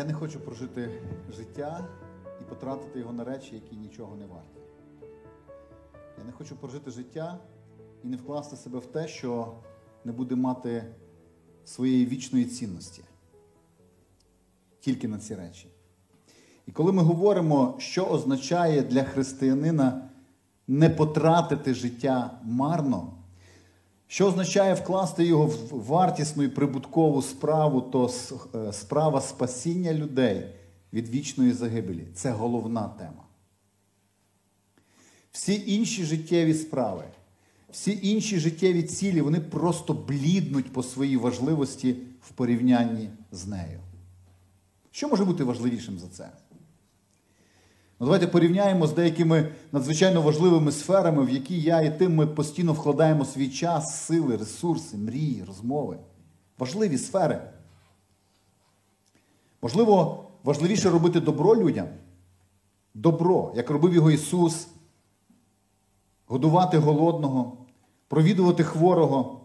Я не хочу прожити життя і потратити його на речі, які нічого не варті. Я не хочу прожити життя і не вкласти себе в те, що не буде мати своєї вічної цінності. Тільки на ці речі. І коли ми говоримо, що означає для християнина не потратити життя марно, що означає вкласти його в вартісну і прибуткову справу, то е, справа спасіння людей від вічної загибелі це головна тема. Всі інші життєві справи, всі інші життєві цілі, вони просто бліднуть по своїй важливості в порівнянні з нею. Що може бути важливішим за це? Ну, Давайте порівняємо з деякими надзвичайно важливими сферами, в які я і ти ми постійно вкладаємо свій час, сили, ресурси, мрії, розмови. Важливі сфери. Можливо, важливіше робити добро людям. Добро, як робив його Ісус, годувати голодного, провідувати хворого,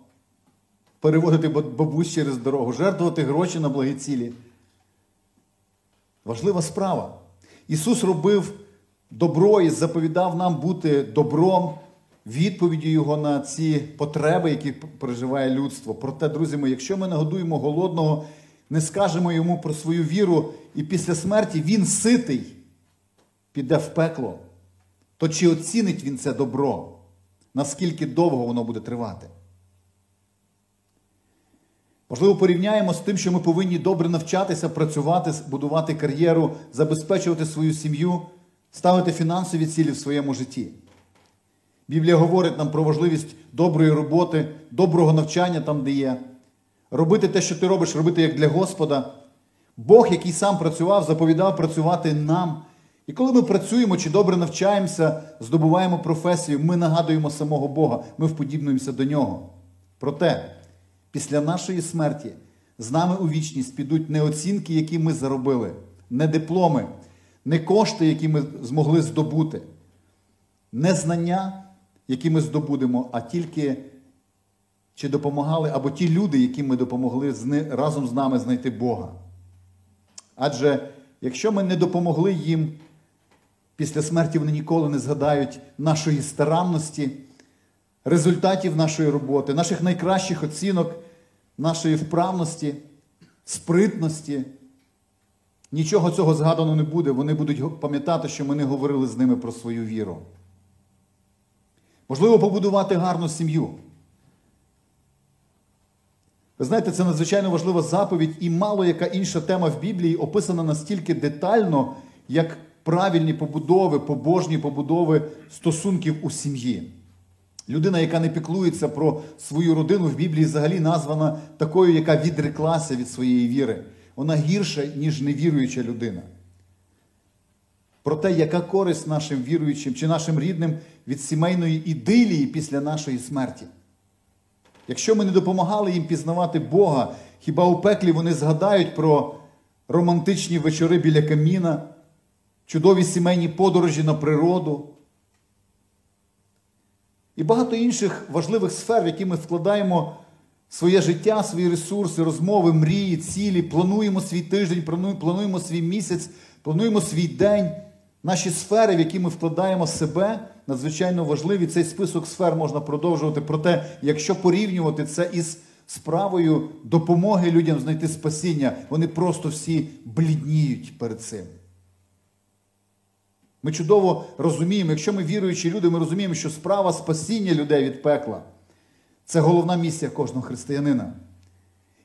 переводити бабусь через дорогу, жертвувати гроші на благі цілі. Важлива справа. Ісус робив добро і заповідав нам бути добром, відповіддю Його на ці потреби, які переживає людство. Проте, друзі мої, якщо ми нагодуємо голодного, не скажемо йому про свою віру, і після смерті він ситий, піде в пекло, то чи оцінить він це добро? Наскільки довго воно буде тривати? Можливо, порівняємо з тим, що ми повинні добре навчатися, працювати, будувати кар'єру, забезпечувати свою сім'ю, ставити фінансові цілі в своєму житті. Біблія говорить нам про важливість доброї роботи, доброго навчання там, де є. Робити те, що ти робиш, робити як для Господа. Бог, який сам працював, заповідав працювати нам. І коли ми працюємо чи добре навчаємося, здобуваємо професію, ми нагадуємо самого Бога, ми вподібнуємося до нього. Проте, після нашої смерті з нами у вічність підуть не оцінки, які ми заробили, не дипломи, не кошти, які ми змогли здобути, не знання, які ми здобудемо, а тільки чи допомагали або ті люди, які ми допомогли разом з нами знайти Бога. Адже якщо ми не допомогли їм, після смерті вони ніколи не згадають нашої старанності, результатів нашої роботи, наших найкращих оцінок, нашої вправності, спритності. Нічого цього згадано не буде. Вони будуть пам'ятати, що ми не говорили з ними про свою віру. Можливо, побудувати гарну сім'ю. Ви знаєте, це надзвичайно важлива заповідь, і мало яка інша тема в Біблії описана настільки детально, як правильні побудови, побожні побудови стосунків у сім'ї. Людина, яка не піклується про свою родину в Біблії, взагалі названа такою, яка відреклася від своєї віри. Вона гірша, ніж невіруюча людина. Про те, яка користь нашим віруючим чи нашим рідним від сімейної ідилії після нашої смерті. Якщо ми не допомагали їм пізнавати Бога, хіба у пеклі вони згадають про романтичні вечори біля каміна, чудові сімейні подорожі на природу і багато інших важливих сфер, в які ми вкладаємо своє життя, свої ресурси, розмови, мрії, цілі, плануємо свій тиждень, плануємо свій місяць, плануємо свій день. Наші сфери, в які ми вкладаємо себе, надзвичайно важливі. Цей список сфер можна продовжувати. Проте, якщо порівнювати це із справою допомоги людям знайти спасіння, вони просто всі блідніють перед цим. Ми чудово розуміємо, якщо ми віруючі люди, ми розуміємо, що справа спасіння людей від пекла це головна місія кожного християнина.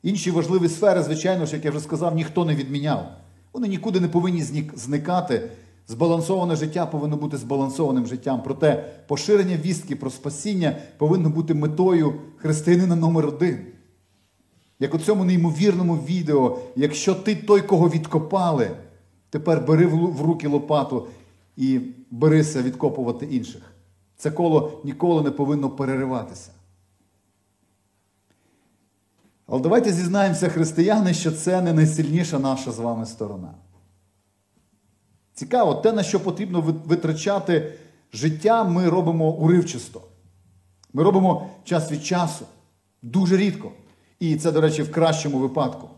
Інші важливі сфери, звичайно ж, як я вже сказав, ніхто не відміняв. Вони нікуди не повинні зникати. Збалансоване життя повинно бути збалансованим життям. Проте поширення вістки про спасіння повинно бути метою християнина номер один. Як у цьому неймовірному відео, якщо ти той, кого відкопали, тепер бери в руки лопату і берися відкопувати інших. Це коло ніколи не повинно перериватися. Але давайте зізнаємося, християни, що це не найсильніша наша з вами сторона. Цікаво, те, на що потрібно витрачати життя, ми робимо уривчисто. Ми робимо час від часу, дуже рідко. І це, до речі, в кращому випадку.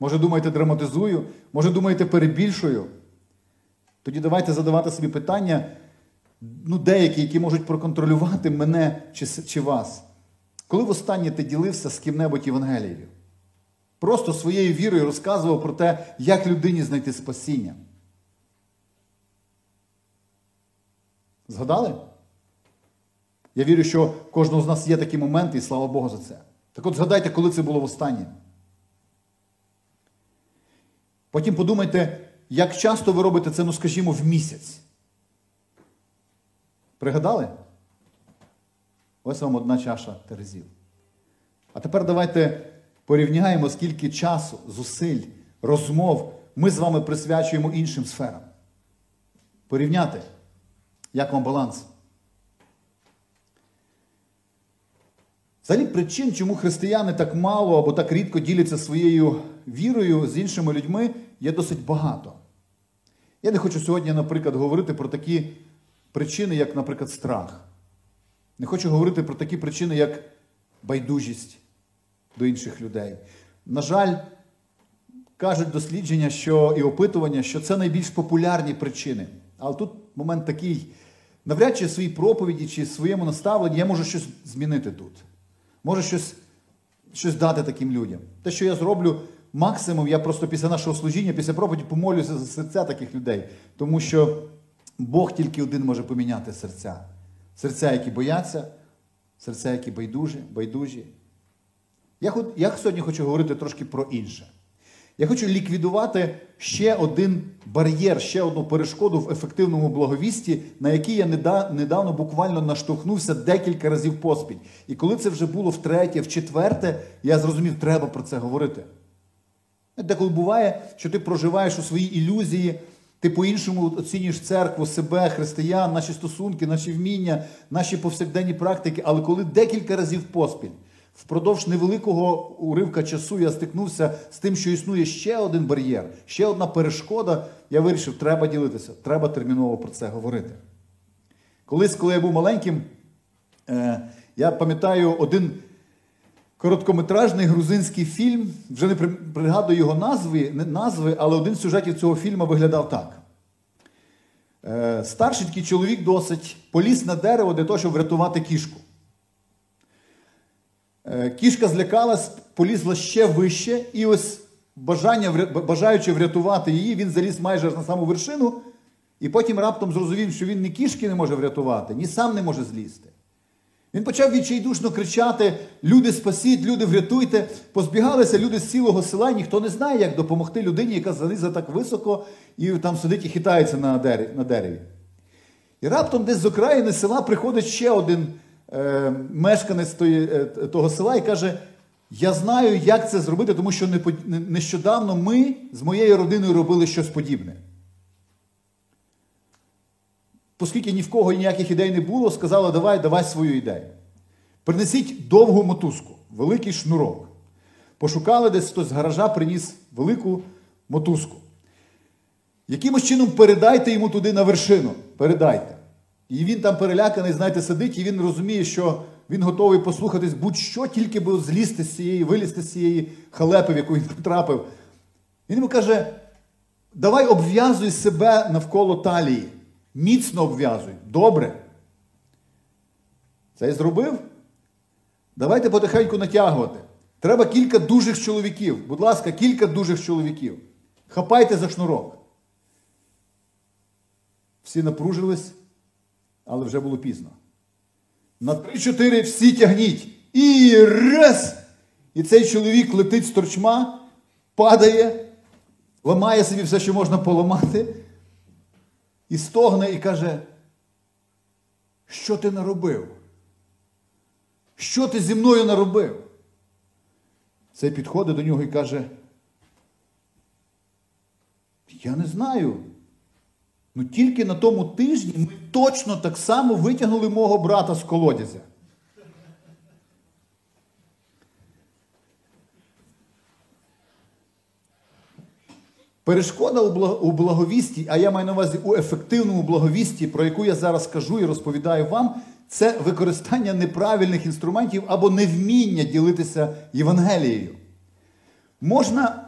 Може, думаєте, драматизую, може, думаєте, перебільшую. Тоді давайте задавати собі питання, ну, деякі, які можуть проконтролювати мене чи, чи вас. Коли востаннє ти ділився з ким-небудь Євангелією? Просто своєю вірою розказував про те, як людині знайти спасіння. Згадали? Я вірю, що в кожного з нас є такі моменти, і слава Богу за це. Так от згадайте, коли це було востаннє. Потім подумайте, як часто ви робите це, ну, скажімо, в місяць. Пригадали? Ось вам одна чаша терезів. А тепер давайте порівняємо, скільки часу, зусиль, розмов ми з вами присвячуємо іншим сферам. Порівняти, як вам баланс? Взагалі причин, чому християни так мало або так рідко діляться своєю вірою з іншими людьми, є досить багато. Я не хочу сьогодні, наприклад, говорити про такі причини, як, наприклад, страх. Не хочу говорити про такі причини, як байдужість до інших людей. На жаль, кажуть дослідження що, і опитування, що це найбільш популярні причини. Але тут момент такий: навряд чи в своїй проповіді чи в своєму наставленні я можу щось змінити тут. Можу щось щось дати таким людям. Те, що я зроблю, максимум, я просто після нашого служіння, після проповіді помолюся за серця таких людей. Тому що Бог тільки один може поміняти серця. Серця, які бояться, серця, які байдужі, байдужі. Я, я сьогодні хочу говорити трошки про інше. Я хочу ліквідувати ще один бар'єр, ще одну перешкоду в ефективному благовісті, на який я недавно буквально наштовхнувся декілька разів поспіль. І коли це вже було втретє, в четверте, я зрозумів, треба про це говорити. Деколи буває, що ти проживаєш у своїй ілюзії, ти по-іншому оцінюєш церкву, себе, християн, наші стосунки, наші вміння, наші повсякденні практики, але коли декілька разів поспіль. Впродовж невеликого уривка часу я стикнувся з тим, що існує ще один бар'єр, ще одна перешкода. Я вирішив, треба ділитися, треба терміново про це говорити. Колись, коли я був маленьким, е, я пам'ятаю один короткометражний грузинський фільм, вже не пригадую його назви, не назви, але один з сюжетів цього фільму виглядав так. Е, старший такий чоловік досить поліз на дерево для того, щоб врятувати кішку. Е, кішка злякалась, полізла ще вище, і ось бажання, бажаючи врятувати її, він заліз майже на саму вершину, і потім раптом зрозумів, що він ні кішки не може врятувати, ні сам не може злізти. Він почав відчайдушно кричати: Люди, спасіть, люди, врятуйте. Позбігалися люди з цілого села, ніхто не знає, як допомогти людині, яка залізла так високо і там сидить і хитається на дереві. І раптом десь з окраїни села приходить ще один е, мешканець тої, е, того села і каже: Я знаю, як це зробити, тому що нещодавно ми з моєю родиною робили щось подібне. Оскільки ні в кого ніяких ідей не було, сказали, давай, давай свою ідею. Принесіть довгу мотузку, великий шнурок. Пошукали десь хтось з гаража, приніс велику мотузку. Якимось чином передайте йому туди на вершину. Передайте. І він там переляканий, знаєте, сидить, і він розуміє, що він готовий послухатись будь-що, тільки би злізти з цієї, вилізти з цієї халепи, в яку він потрапив. Він йому каже: давай обв'язуй себе навколо талії. Міцно обв'язуй. Добре. Це зробив? Давайте потихеньку натягувати. Треба кілька дужих чоловіків. Будь ласка, кілька дужих чоловіків. Хапайте за шнурок. Всі напружились але вже було пізно. На три-чотири всі тягніть. І раз! І цей чоловік летить з торчма, падає, ламає собі все, що можна поламати, і стогне, і каже, що ти наробив? Що ти зі мною наробив? Цей підходить до нього і каже, я не знаю. Ну тільки на тому тижні ми точно так само витягнули мого брата з колодязя. Перешкода у благовісті, а я маю на увазі у ефективному благовісті, про яку я зараз кажу і розповідаю вам, це використання неправильних інструментів або невміння ділитися Євангелією. Можна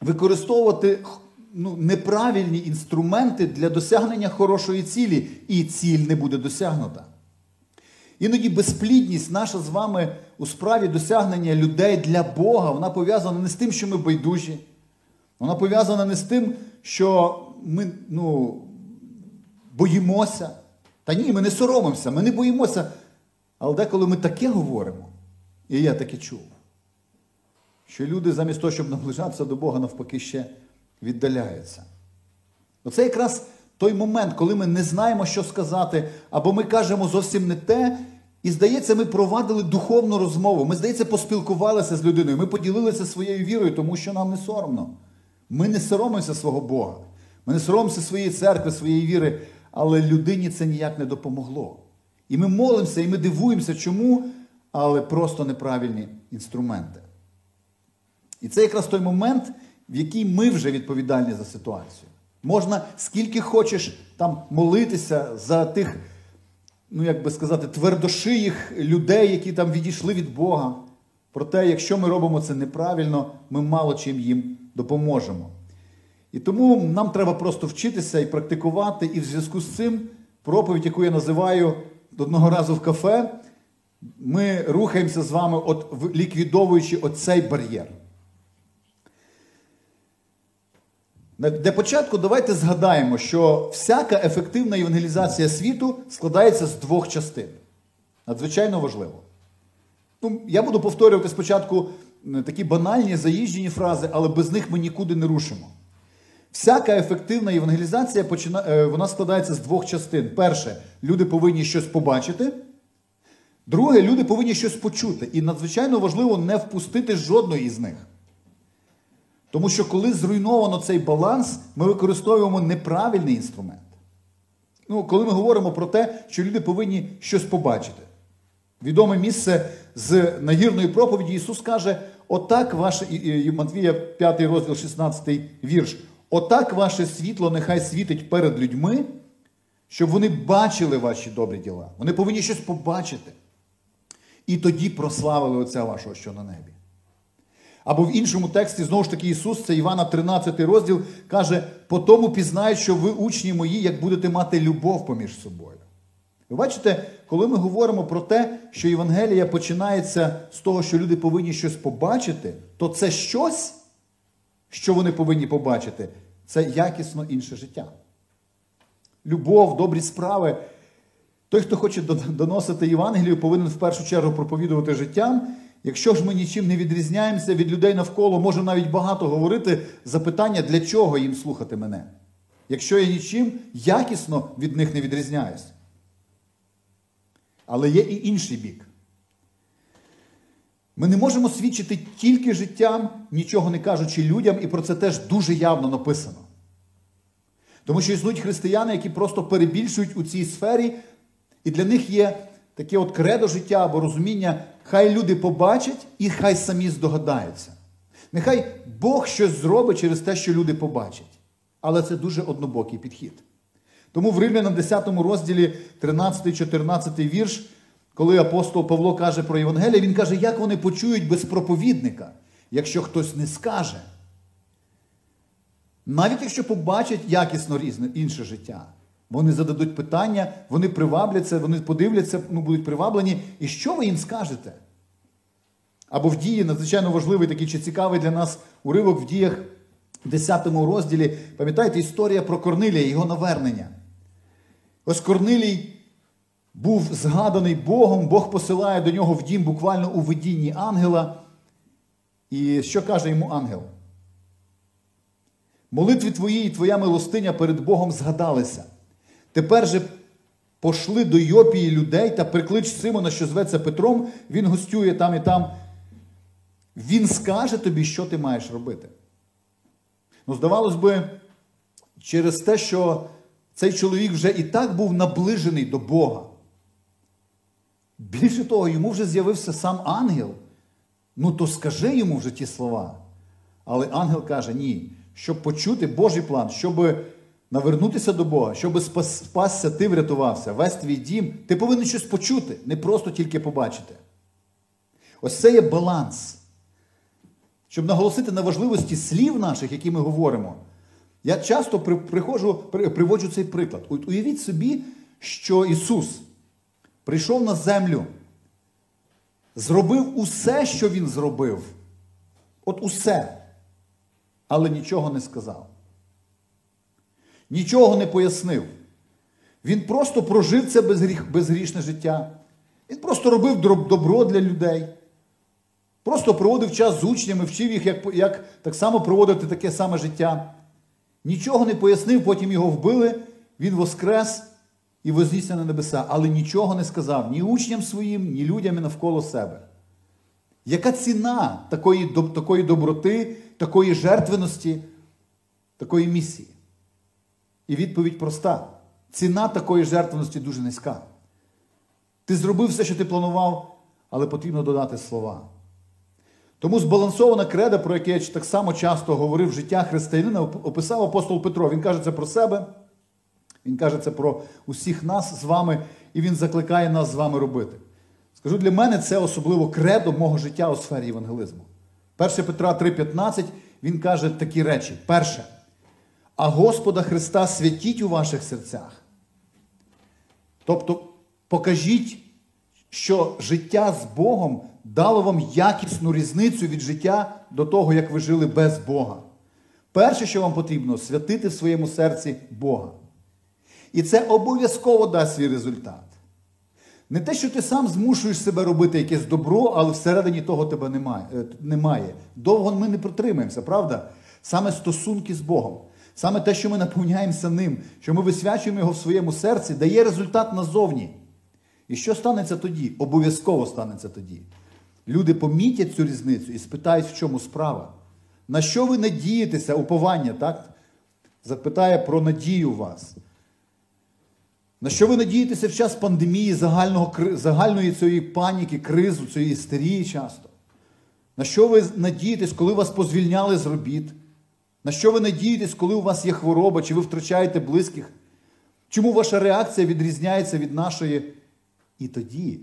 використовувати ну, неправильні інструменти для досягнення хорошої цілі, і ціль не буде досягнута. Іноді безплідність наша з вами у справі досягнення людей для Бога, вона пов'язана не з тим, що ми байдужі. Вона пов'язана не з тим, що ми ну, боїмося. Та ні, ми не соромимося, ми не боїмося. Але деколи ми таке говоримо, і я таке чув, що люди замість того, щоб наближатися до Бога, навпаки, ще віддаляються. Оце якраз той момент, коли ми не знаємо, що сказати, або ми кажемо зовсім не те, і здається, ми провадили духовну розмову. Ми, здається, поспілкувалися з людиною, ми поділилися своєю вірою, тому що нам не соромно. Ми не соромимося свого Бога. Ми не соромимося своєї церкви, своєї віри, але людині це ніяк не допомогло. І ми молимося, і ми дивуємося, чому, але просто неправильні інструменти. І це якраз той момент, в який ми вже відповідальні за ситуацію. Можна скільки хочеш там молитися за тих, ну як би сказати, твердошиїх людей, які там відійшли від Бога. Проте, якщо ми робимо це неправильно, ми мало чим їм допоможемо. І тому нам треба просто вчитися і практикувати, і в зв'язку з цим проповідь, яку я називаю одного разу в кафе, ми рухаємося з вами, от, ліквідовуючи оцей бар'єр. Для початку давайте згадаємо, що всяка ефективна евангелізація світу складається з двох частин. Надзвичайно важливо. Ну, Я буду повторювати спочатку такі банальні заїжджені фрази, але без них ми нікуди не рушимо. Всяка ефективна евангелізація почина... вона складається з двох частин. Перше, люди повинні щось побачити. Друге, люди повинні щось почути. І надзвичайно важливо не впустити жодної із них. Тому що коли зруйновано цей баланс, ми використовуємо неправильний інструмент. Ну, Коли ми говоримо про те, що люди повинні щось побачити. Відоме місце з нагірної проповіді Ісус каже: Отак ваше Матвія 5 розділ, 16 вірш. Отак ваше світло нехай світить перед людьми, щоб вони бачили ваші добрі діла. Вони повинні щось побачити. І тоді прославили Отця вашого, що на небі. Або в іншому тексті, знову ж таки, Ісус, це Івана 13 розділ, каже: по тому пізнають, що ви учні мої, як будете мати любов поміж собою. Ви бачите, коли ми говоримо про те, що Євангелія починається з того, що люди повинні щось побачити, то це щось, що вони повинні побачити, це якісно інше життя. Любов, добрі справи. Той, хто хоче доносити Євангелію, повинен в першу чергу проповідувати життям. Якщо ж ми нічим не відрізняємося від людей навколо, може навіть багато говорити запитання, для чого їм слухати мене. Якщо я нічим якісно від них не відрізняюсь. Але є і інший бік. Ми не можемо свідчити тільки життям, нічого не кажучи людям, і про це теж дуже явно написано. Тому що існують християни, які просто перебільшують у цій сфері, і для них є таке от кредо життя або розуміння, хай люди побачать і хай самі здогадаються. Нехай Бог щось зробить через те, що люди побачать. Але це дуже однобокий підхід. Тому в Римлянам 10 розділі 13-14 вірш, коли апостол Павло каже про Євангелія, він каже, як вони почують без проповідника, якщо хтось не скаже. Навіть якщо побачать якісно різне інше життя. Вони зададуть питання, вони привабляться, вони подивляться, ну, будуть приваблені. І що ви їм скажете? Або в дії надзвичайно важливий такий чи цікавий для нас уривок в діях в 10 розділі. Пам'ятаєте, історія про Корнилія, його навернення. Ось Корнилій був згаданий Богом, Бог посилає до нього в дім буквально у видінні ангела. І що каже йому ангел? Молитві твої і твоя милостиня перед Богом згадалися. Тепер же пошли до Йопії людей та приклич Симона, що зветься Петром, він гостює там і там. Він скаже тобі, що ти маєш робити. Ну, здавалось би, через те, що цей чоловік вже і так був наближений до Бога. Більше того, йому вже з'явився сам ангел. Ну, то скажи йому вже ті слова. Але ангел каже: ні, щоб почути Божий план, щоб навернутися до Бога, щоб спасся, ти врятувався, весь твій дім, ти повинен щось почути, не просто тільки побачити. Ось це є баланс. щоб наголосити на важливості слів наших, які ми говоримо, я часто при- приходжу, при- приводжу цей приклад. Уявіть собі, що Ісус прийшов на землю, зробив усе, що Він зробив. От усе. Але нічого не сказав. Нічого не пояснив. Він просто прожив це безгріх, безгрішне життя. Він просто робив добро для людей. Просто проводив час з учнями, вчив їх, як, як так само проводити таке саме життя. Нічого не пояснив, потім його вбили, він воскрес і вознісся на небеса, але нічого не сказав ні учням своїм, ні людям навколо себе. Яка ціна такої, такої доброти, такої жертвеності, такої місії? І відповідь проста: ціна такої жертвеності дуже низька. Ти зробив все, що ти планував, але потрібно додати слова. Тому збалансована креда, про яке я так само часто говорив життя християнина, описав апостол Петро. Він каже це про себе, він каже це про усіх нас з вами, і він закликає нас з вами робити. Скажу, для мене це особливо кредо мого життя у сфері євангелизму. 1 Петра 3,15 він каже такі речі. Перше. А Господа Христа святіть у ваших серцях. Тобто покажіть, що життя з Богом дало вам якісну різницю від життя до того, як ви жили без Бога. Перше, що вам потрібно, святити в своєму серці Бога. І це обов'язково дасть свій результат. Не те, що ти сам змушуєш себе робити якесь добро, але всередині того тебе немає. е. Довго ми не протримаємося, правда? Саме стосунки з Богом, саме те, що ми наповняємося ним, що ми висвячуємо його в своєму серці, дає результат назовні. І що станеться тоді? Обов'язково станеться тоді. Люди помітять цю різницю і спитають, в чому справа. На що ви надієтеся, уповання, так? Запитає про надію вас. На що ви надієтеся в час пандемії, загального, загальної цієї паніки, кризу, цієї істерії часто? На що ви надієтесь, коли вас позвільняли з робіт? На що ви надієтесь, коли у вас є хвороба, чи ви втрачаєте близьких? Чому ваша реакція відрізняється від нашої? І тоді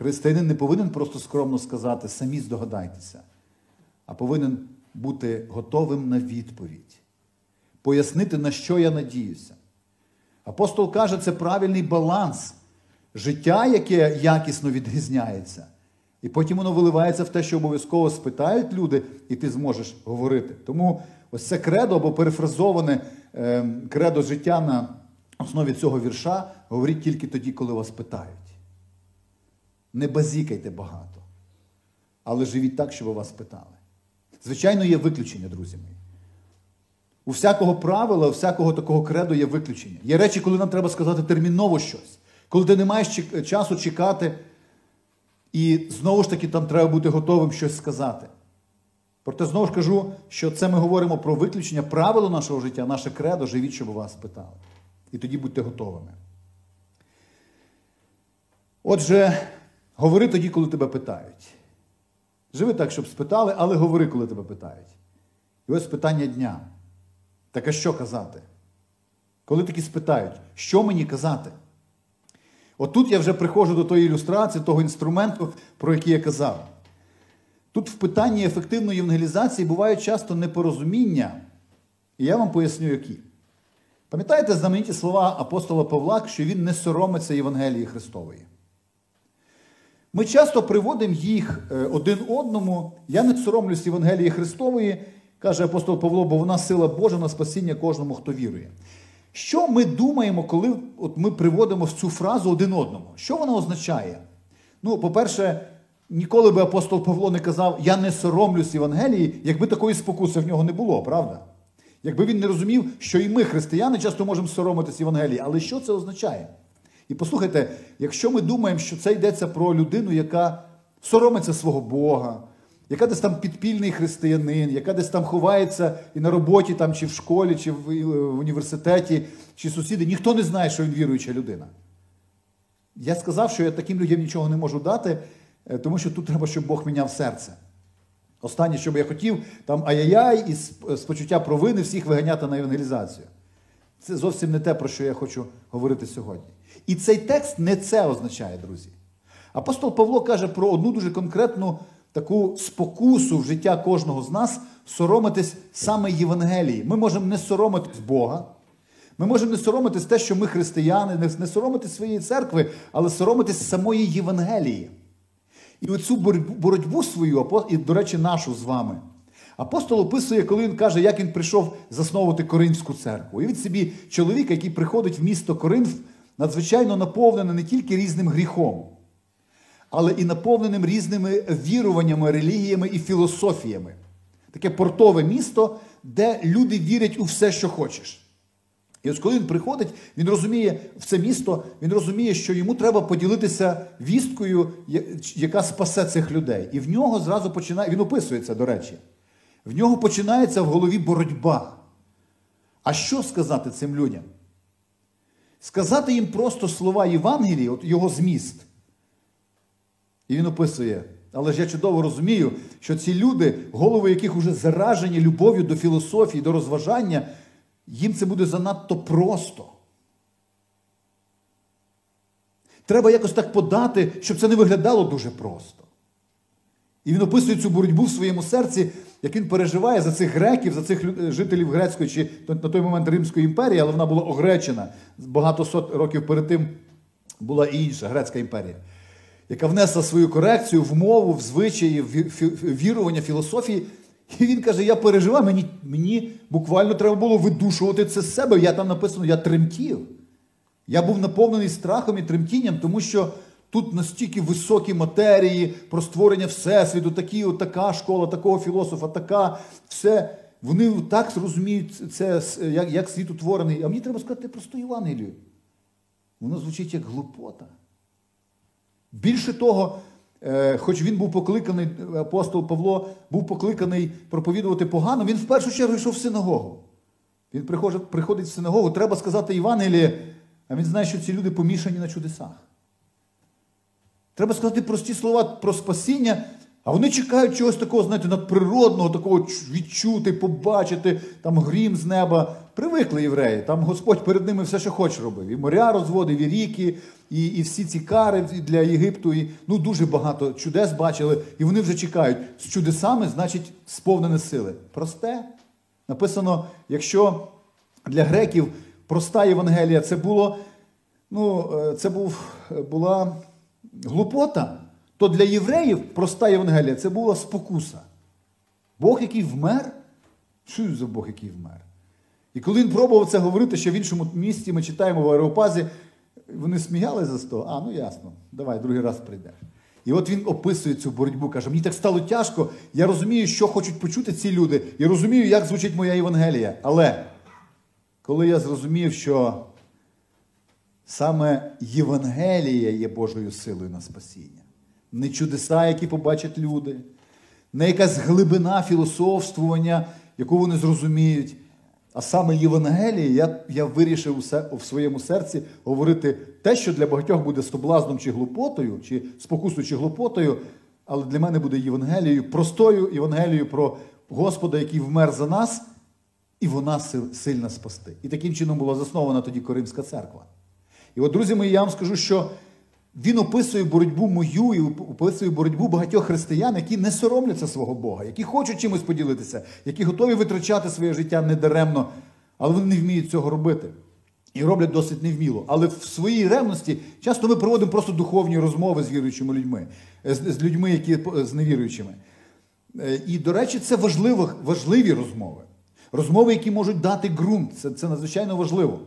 християнин не повинен просто скромно сказати, самі здогадайтеся, а повинен бути готовим на відповідь, пояснити, на що я надіюся. Апостол каже, це правильний баланс життя, яке якісно відрізняється. І потім воно виливається в те, що обов'язково спитають люди, і ти зможеш говорити. Тому ось це кредо або перефразоване е, кредо життя на основі цього вірша говоріть тільки тоді, коли вас питають. Не базікайте багато, але живіть так, щоб вас питали. Звичайно, є виключення, друзі мої. У всякого правила, у всякого такого кредо є виключення. Є речі, коли нам треба сказати терміново щось, коли ти не маєш часу чекати, і знову ж таки там треба бути готовим щось сказати. Проте знову ж кажу, що це ми говоримо про виключення правила нашого життя, наше кредо, живіть, щоб вас питали. І тоді будьте готовими. Отже, говори тоді, коли тебе питають. Живи так, щоб спитали, але говори, коли тебе питають. І ось питання дня. Так а що казати? Коли такі спитають, що мені казати? Отут я вже приходжу до тої ілюстрації, того інструменту, про який я казав. Тут в питанні ефективної євангелізації бувають часто непорозуміння, і я вам поясню, які. Пам'ятаєте знамениті слова апостола Павла, що він не соромиться Євангелії Христової? Ми часто приводимо їх е, один одному. Я не соромлюсь Євангелії Христової, каже апостол Павло, бо вона сила Божа на спасіння кожному, хто вірує. Що ми думаємо, коли от ми приводимо цю фразу один одному? Що вона означає? Ну, по-перше, ніколи би апостол Павло не казав, я не соромлюсь Євангелії, якби такої спокуси в нього не було, правда? Якби він не розумів, що і ми, християни, часто можемо соромитись Євангелії. Але що це означає? І послухайте, якщо ми думаємо, що це йдеться про людину, яка соромиться свого Бога, яка десь там підпільний християнин, яка десь там ховається і на роботі, там, чи в школі, чи в, е, університеті, чи сусіди, ніхто не знає, що він віруюча людина. Я сказав, що я таким людям нічого не можу дати, е, тому що тут треба, щоб Бог міняв серце. Останнє, що би я хотів, там ай-яй-яй і з з провини всіх виганяти на евангелізацію. Це зовсім не те, про що я хочу говорити сьогодні. І цей текст не це означає, друзі. Апостол Павло каже про одну дуже конкретну таку спокусу в життя кожного з нас соромитись саме Євангелії. Ми можемо не соромитись Бога. Ми можемо не соромитись те, що ми християни, не, соромитись своєї церкви, але соромитись самої Євангелії. І оцю боротьбу свою, і, до речі, нашу з вами. Апостол описує, коли він каже, як він прийшов засновувати Коринфську церкву. І від собі чоловіка, який приходить в місто Коринф, надзвичайно наповнений не тільки різним гріхом, але і наповненим різними віруваннями, релігіями і філософіями. Таке портове місто, де люди вірять у все, що хочеш. І ось коли він приходить, він розуміє в це місто, він розуміє, що йому треба поділитися вісткою, яка спасе цих людей. І в нього зразу починає, він описує це, до речі. В нього починається в голові боротьба. А що сказати цим людям? Сказати їм просто слова Євангелії, от його зміст. І він описує. Але ж я чудово розумію, що ці люди, голови яких уже заражені любов'ю до філософії, до розважання, їм це буде занадто просто. Треба якось так подати, щоб це не виглядало дуже просто. І він описує цю боротьбу в своєму серці, як він переживає за цих греків, за цих жителів грецької чи на той момент Римської імперії, але вона була огречена. Багато сот років перед тим була і інша грецька імперія, яка внесла свою корекцію в мову, в звичаї, в вірування, філософії. І він каже: я переживав, мені, мені буквально треба було видушувати це з себе. Я там написано, я тремтів. Я був наповнений страхом і тремтінням, тому що тут настільки високі матерії про створення Всесвіту, такі, от така школа, такого філософа, така, все. Вони так зрозуміють це, як, як світ утворений. А мені треба сказати просту Євангелію. Воно звучить як глупота. Більше того, е, хоч він був покликаний, апостол Павло був покликаний проповідувати погано, він в першу чергу йшов в синагогу. Він приходить в синагогу, треба сказати Євангеліє, а він знає, що ці люди помішані на чудесах. Треба сказати прості слова про спасіння, а вони чекають чогось такого, знаєте, надприродного, такого відчути, побачити, там грім з неба. Привикли євреї, там Господь перед ними все, що хоче робив. І моря розводив, і ріки, і, і всі ці кари для Єгипту. І, ну, дуже багато чудес бачили, і вони вже чекають. З чудесами, значить, сповнене сили. Просте. Написано, якщо для греків проста Євангелія це було, ну, е, це був, була глупота, то для євреїв проста Євангелія це була спокуса. Бог, який вмер, що за Бог, який вмер? І коли він пробував це говорити, що в іншому місті ми читаємо в Аеропазі, вони сміялися за того, а ну ясно, давай, другий раз прийдеш. І от він описує цю боротьбу, каже: мені так стало тяжко, я розумію, що хочуть почути ці люди, я розумію, як звучить моя Євангелія. Але коли я зрозумів, що саме Євангелія є Божою силою на спасіння, не чудеса, які побачать люди, не якась глибина філософствування, яку вони зрозуміють. А саме Євангеліє, я, я вирішив в своєму серці говорити те, що для багатьох буде соблазном чи глупотою, чи спокусою, чи глупотою, але для мене буде Євангелією, простою Євангелією про Господа, який вмер за нас, і вона сильна спасти. І таким чином була заснована тоді Коримська церква. І от, друзі мої, я вам скажу, що він описує боротьбу мою і описує боротьбу багатьох християн, які не соромляться свого Бога, які хочуть чимось поділитися, які готові витрачати своє життя недаремно, але вони не вміють цього робити. І роблять досить невміло. Але в своїй ревності часто ми проводимо просто духовні розмови з віруючими людьми, з, з людьми, які з невіруючими. Е, І, до речі, це важливо, важливі розмови. Розмови, які можуть дати ґрунт. Це, це надзвичайно важливо.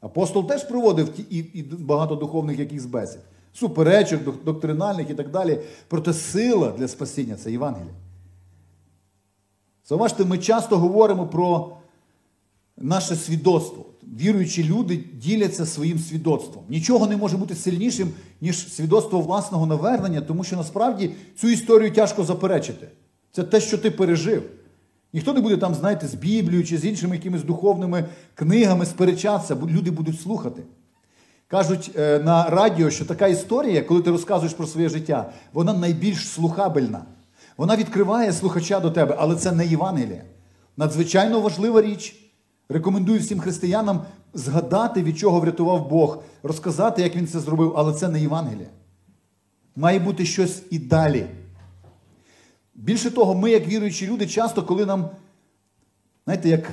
Апостол теж проводив ті, і, і багато духовних якихось бесід, суперечок, доктринальних і так далі. Проте сила для спасіння це Євангеліє. Зауважте, ми часто говоримо про наше свідоцтво. Віруючі люди діляться своїм свідоцтвом. Нічого не може бути сильнішим, ніж свідоцтво власного навернення, тому що насправді цю історію тяжко заперечити. Це те, що ти пережив. Ніхто не буде там, знаєте, з Біблією чи з іншими якимись духовними книгами сперечатися, бо люди будуть слухати. Кажуть е, на радіо, що така історія, коли ти розказуєш про своє життя, вона найбільш слухабельна. Вона відкриває слухача до тебе, але це не Євангеліє. Надзвичайно важлива річ. Рекомендую всім християнам згадати, від чого врятував Бог, розказати, як він це зробив, але це не Євангеліє. Має бути щось і далі. Більше того, ми, як віруючі люди, часто, коли нам, знаєте, як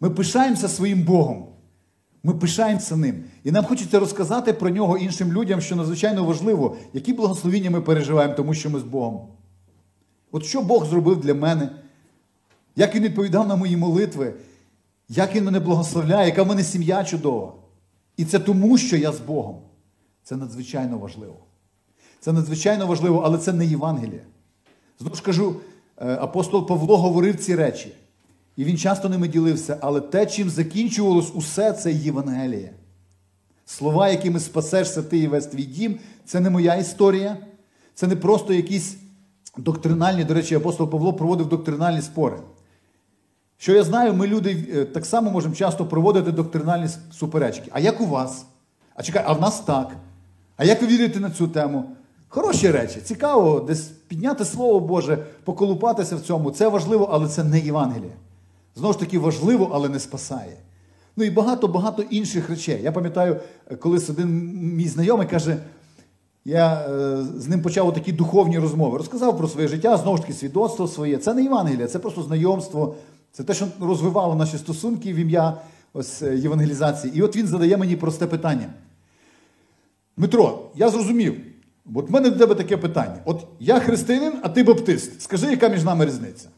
ми пишаємося своїм Богом, ми пишаємося ним. І нам хочеться розказати про нього іншим людям, що надзвичайно важливо, які благословіння ми переживаємо, тому що ми з Богом. От що Бог зробив для мене, як Він відповідав на мої молитви, як Він мене благословляє, яка в мене сім'я чудова. І це тому, що я з Богом. Це надзвичайно важливо. Це надзвичайно важливо, але це не Євангеліє. Знову ж кажу, е, апостол Павло говорив ці речі. І він часто ними ділився, але те, чим закінчувалось усе, це Євангеліє. Слова, якими спасешся ти і весь твій дім, це не моя історія, це не просто якісь доктринальні, до речі, апостол Павло проводив доктринальні спори. Що я знаю, ми люди е, так само можемо часто проводити доктринальні суперечки. А як у вас? А чекай, а в нас так. А як ви вірите на цю тему? Хороші речі, цікаво, десь підняти Слово Боже, поколупатися в цьому. Це важливо, але це не Євангеліє. Знову ж таки, важливо, але не спасає. Ну і багато-багато інших речей. Я пам'ятаю, колись один мій знайомий каже, я е, з ним почав такі духовні розмови. Розказав про своє життя, знову ж таки, свідоцтво своє. Це не Євангелія, це просто знайомство. Це те, що розвивало наші стосунки в ім'я ось е, євангелізації. І от він задає мені просте питання. Дмитро, я зрозумів. От в мене до тебе таке питання. От я християнин, а ти баптист. Скажи, яка між нами різниця?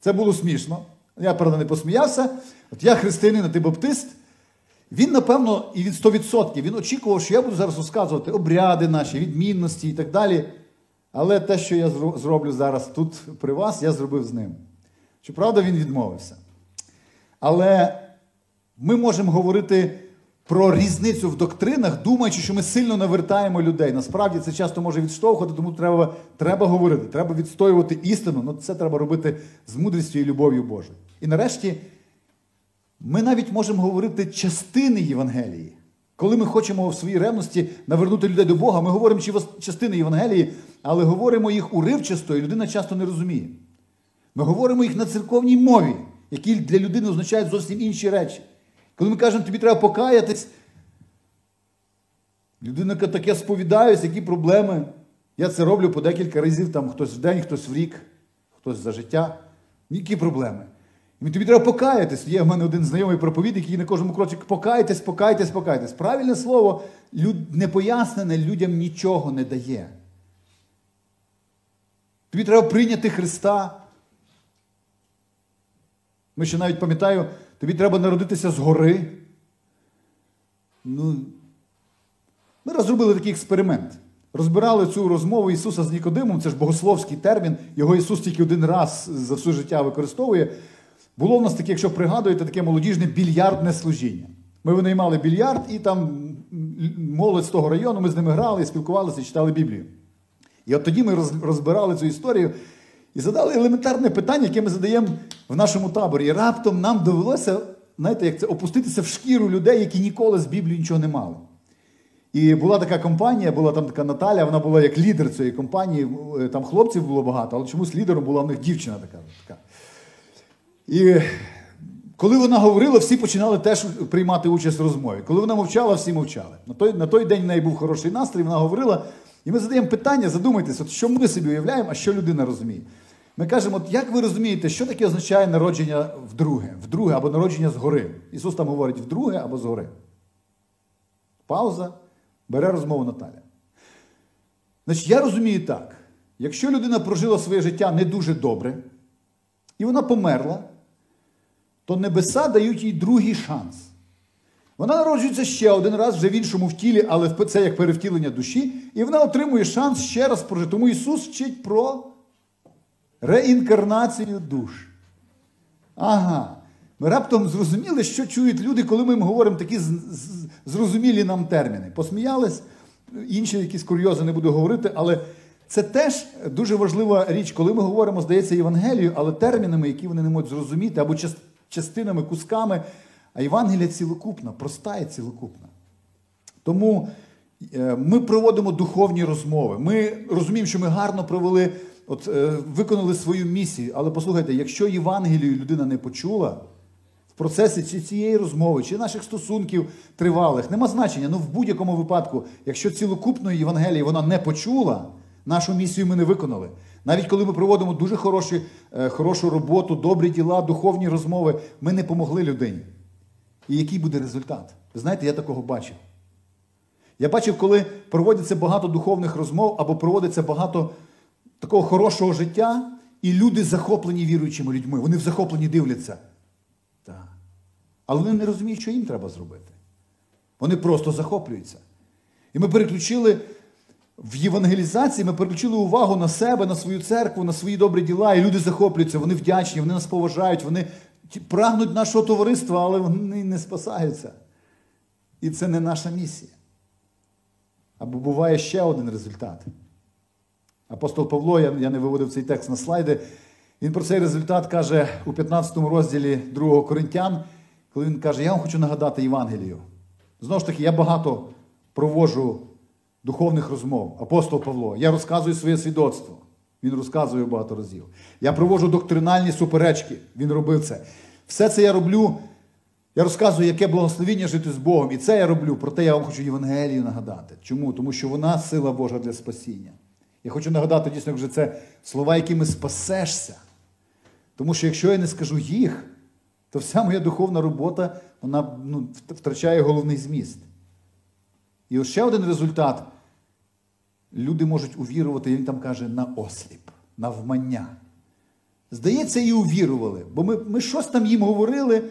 Це було смішно. Я, правда, не посміявся. От я християнин, а ти баптист. Він, напевно, і від 100% він очікував, що я буду зараз розказувати обряди наші, відмінності і так далі. Але те, що я зроблю зараз тут при вас, я зробив з ним. Щоправда, він відмовився. Але ми можемо говорити про різницю в доктринах, думаючи, що ми сильно навертаємо людей. Насправді це часто може відштовхувати, тому треба треба говорити, треба відстоювати істину. Ну це треба робити з мудрістю і любов'ю Божою. І нарешті ми навіть можемо говорити частини Євангелії. Коли ми хочемо в своїй ревності навернути людей до Бога, ми говоримо частини Євангелії, але говоримо їх уривчасто, і людина часто не розуміє. Ми говоримо їх на церковній мові, які для людини означають зовсім інші речі. Коли ми кажемо, тобі треба покаятись, людина таке сповідаюсь, які проблеми. Я це роблю по декілька разів, там хтось в день, хтось в рік, хтось за життя. Які проблеми? І тобі треба покаятись. Є в мене один знайомий проповідник, який на кожному кроці покайтесь, покайтесь, покайтесь. Правильне слово, люд... непояснене людям нічого не дає. Тобі треба прийняти Христа. Ми ще навіть пам'ятаю, тобі треба народитися згори. Ну, Ми розробили такий експеримент. Розбирали цю розмову Ісуса з Нікодимом, це ж богословський термін, його Ісус тільки один раз за все життя використовує. Було в нас таке, якщо пригадуєте, таке молодіжне більярдне служіння. Ми винаймали більярд, і там молодь з того району, ми з ними грали, спілкувалися, читали Біблію. І от тоді ми розбирали цю історію. І задали елементарне питання, яке ми задаємо в нашому таборі. І раптом нам довелося, знаєте, як це опуститися в шкіру людей, які ніколи з Біблії нічого не мали. І була така компанія, була там така Наталя, вона була як лідер цієї компанії, е, там хлопців було багато, але чомусь лідером була в них дівчина така. така. І коли вона говорила, всі починали теж приймати участь в розмові. Коли вона мовчала, всі мовчали. На той на той день в неї був хороший настрій, вона говорила. І ми задаємо питання, задумайтесь, от що ми собі уявляємо, а що людина розуміє. Ми кажемо, от як ви розумієте, що таке означає народження вдруге, вдруге або народження згори? Ісус там говорить вдруге або згори. Пауза, бере розмову Наталя. Значить, я розумію так: якщо людина прожила своє життя не дуже добре, і вона померла, то небеса дають їй другий шанс. Вона народжується ще один раз вже в іншому втілі, але це як перевтілення душі, і вона отримує шанс ще раз прожити. Тому Ісус вчить про реінкарнацію душ. Ага. Ми раптом зрозуміли, що чують люди, коли ми їм говоримо такі зрозумілі нам терміни. Посміялись, інші якісь курйози не буду говорити, але це теж дуже важлива річ, коли ми говоримо, здається, Євангелію, але термінами, які вони не можуть зрозуміти, або частинами, кусками. А Євангелія цілокупна, проста і цілокупна. Тому е, ми проводимо духовні розмови. Ми розуміємо, що ми гарно провели, от, е, виконали свою місію. Але послухайте, якщо Євангелію людина не почула в процесі цієї розмови, чи наших стосунків тривалих, нема значення. Ну, в будь-якому випадку, якщо цілокупної Євангелії вона не почула, нашу місію ми не виконали. Навіть коли ми проводимо дуже хороші, е, хорошу роботу, добрі діла, духовні розмови, ми не помогли людині. І який буде результат? Ви знаєте, я такого бачив. Я бачив, коли проводиться багато духовних розмов або проводиться багато такого хорошого життя, і люди захоплені віруючими людьми. Вони в захопленні дивляться. Так. Але вони не розуміють, що їм треба зробити. Вони просто захоплюються. І ми переключили в євангелізації, ми переключили увагу на себе, на свою церкву, на свої добрі діла, і люди захоплюються, вони вдячні, вони нас поважають, вони прагнуть нашого товариства, але вони не спасаються. І це не наша місія. Або буває ще один результат. Апостол Павло, я, я не виводив цей текст на слайди, він про цей результат каже у 15 розділі 2 Коринтян, коли він каже, я вам хочу нагадати Євангелію. Знову ж таки, я багато проводжу духовних розмов. Апостол Павло, я розказую своє свідоцтво. Він розказує багато разів. Я проводжу доктринальні суперечки. Він робив це. Все це я роблю. Я розказую, яке благословіння жити з Богом. І це я роблю, проте я вам хочу Євангелію нагадати. Чому? Тому що вона сила Божа для спасіння. Я хочу нагадати дійсно, вже це слова, якими спасешся. Тому що якщо я не скажу їх, то вся моя духовна робота вона ну, втрачає головний зміст. І ось ще один результат. Люди можуть увірувати, він там каже, на осліп, на вмання. Здається, і увірували. Бо ми ми щось там їм говорили.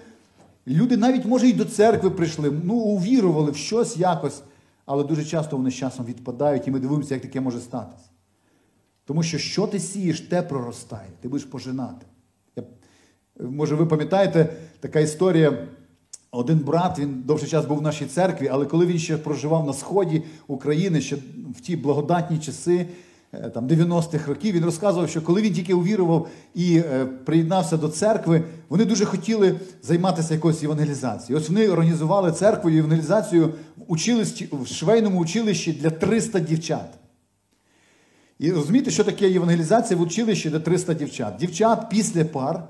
Люди навіть, може, і до церкви прийшли, ну, увірували в щось якось, але дуже часто вони з часом відпадають, і ми дивимося, як таке може статися. Тому що що ти сієш, те проростає, ти будеш пожинати. Я, Може, ви пам'ятаєте така історія. Один брат, він довший час був в нашій церкві, але коли він ще проживав на сході України, ще в ті благодатні часи, там 90-х років, він розказував, що коли він тільки увірував і е, приєднався до церкви, вони дуже хотіли займатися якоюсь євангелізацією. Ось вони організували церкву євангелізацію в училищі, в швейному училищі для 300 дівчат. І розумієте, що таке євангелізація в училищі для 300 дівчат? Дівчат після пар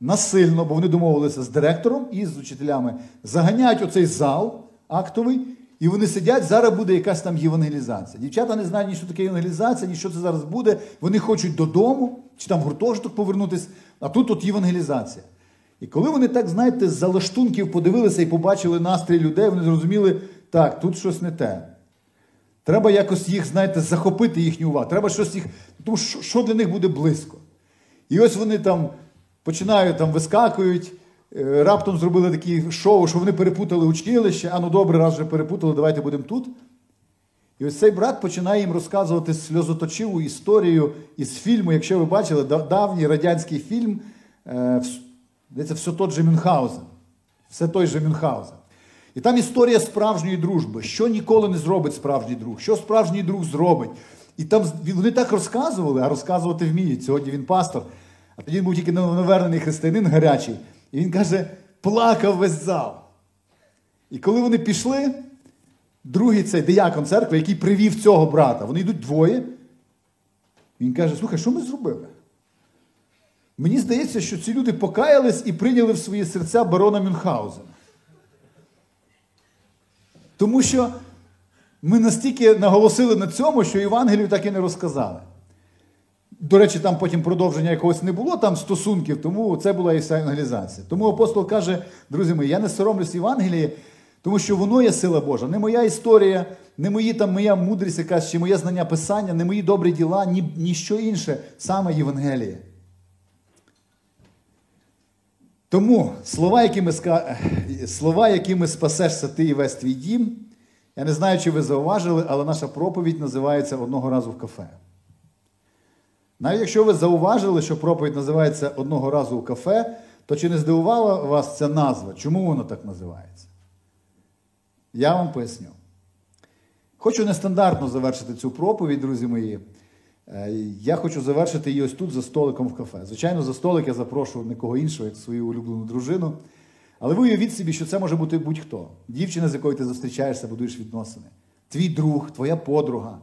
насильно, бо вони домовилися з директором і з учителями, заганяють оцей зал актовий, і вони сидять, зараз буде якась там євангелізація. Дівчата не знають, ні що таке євангелізація, ні що це зараз буде. Вони хочуть додому, чи там в гуртожиток повернутися, а тут от євангелізація. І коли вони так, знаєте, з залаштунків подивилися і побачили настрій людей, вони зрозуміли, так, тут щось не те. Треба якось їх, знаєте, захопити їхню увагу. Треба щось їх. Тому що, що для них буде близько. І ось вони там починають там вискакують, е, раптом зробили такі шоу, що вони перепутали училище, а ну добре, раз вже перепутали, давайте будемо тут. І ось цей брат починає їм розказувати сльозоточиву історію із фільму, якщо ви бачили, давній радянський фільм, е, здається, все той же Мюнхгаузен. Все той же Мюнхгаузен. І там історія справжньої дружби, що ніколи не зробить справжній друг, що справжній друг зробить. І там вони так розказували, а розказувати вміють. Сьогодні він пастор. А тоді він був тільки новонавернений християнин гарячий. І він каже, плакав весь зал. І коли вони пішли, другий цей диякон церкви, який привів цього брата, вони йдуть двоє. Він каже: слухай, що ми зробили? Мені здається, що ці люди покаялись і прийняли в свої серця барона Мюнхгаузена. Тому що ми настільки наголосили на цьому, що Євангелію так і не розказали. До речі, там потім продовження якогось не було там стосунків, тому це була і вся евангелізація. Тому апостол каже, друзі мої, я не соромлюсь Євангелії, тому що воно є сила Божа. Не моя історія, не мої там моя мудрість, якась чи моє знання писання, не мої добрі діла, ні, ні інше, саме Євангеліє. Тому слова, якими слова, якими спасешся ти і весь твій дім, я не знаю, чи ви зауважили, але наша проповідь називається одного разу в кафе. Навіть якщо ви зауважили, що проповідь називається одного разу у кафе, то чи не здивувала вас ця назва? Чому воно так називається? Я вам поясню. Хочу нестандартно завершити цю проповідь, друзі мої. Е, я хочу завершити її ось тут за столиком в кафе. Звичайно, за столик я запрошую нікого іншого, як свою улюблену дружину. Але ви уявіть собі, що це може бути будь-хто. Дівчина, з якою ти зустрічаєшся, будуєш відносини. Твій друг, твоя подруга.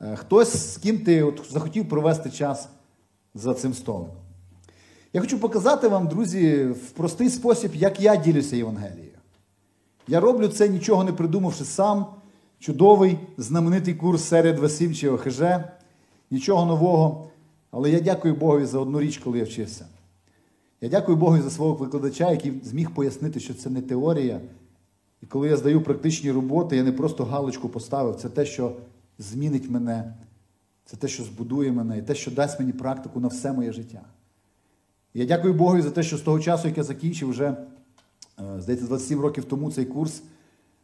Е, хтось, з ким ти от захотів провести час за цим столиком. Я хочу показати вам, друзі, в простий спосіб, як я ділюся Євангелією. Я роблю це, нічого не придумавши сам. Чудовий, знаменитий курс 2.7 чи ОХЖ. Нічого нового. Але я дякую Богові за одну річ, коли я вчився. Я дякую Богу за свого викладача, який зміг пояснити, що це не теорія. І коли я здаю практичні роботи, я не просто галочку поставив, це те, що змінить мене, це те, що збудує мене, і те, що дасть мені практику на все моє життя. Я дякую Богу за те, що з того часу, як я закінчив вже, е, здається, 27 років тому цей курс,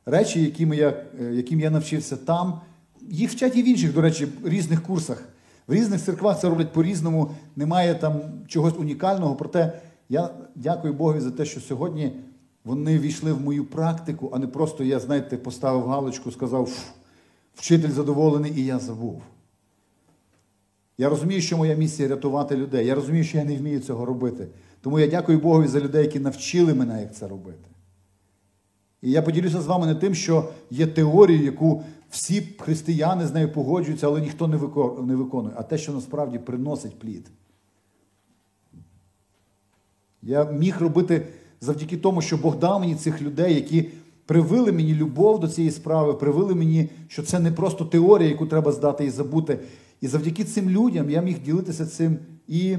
речі, яким я, е, яким я навчився там, їх вчать і в інших, до речі, різних курсах. В різних церквах це роблять по-різному, немає там чогось унікального. Проте я дякую Богу за те, що сьогодні вони війшли в мою практику, а не просто я, знаєте, поставив галочку, сказав, вчитель задоволений, і я забув. Я розумію, що моя місія рятувати людей. Я розумію, що я не вмію цього робити. Тому я дякую Богу за людей, які навчили мене, як це робити. І я поділюся з вами не тим, що є теорією, яку всі християни з нею погоджуються, але ніхто не виконує, а те, що насправді приносить плід. Я міг робити завдяки тому, що Бог дав мені цих людей, які привили мені любов до цієї справи, привили мені, що це не просто теорія, яку треба здати і забути. І завдяки цим людям я міг ділитися цим і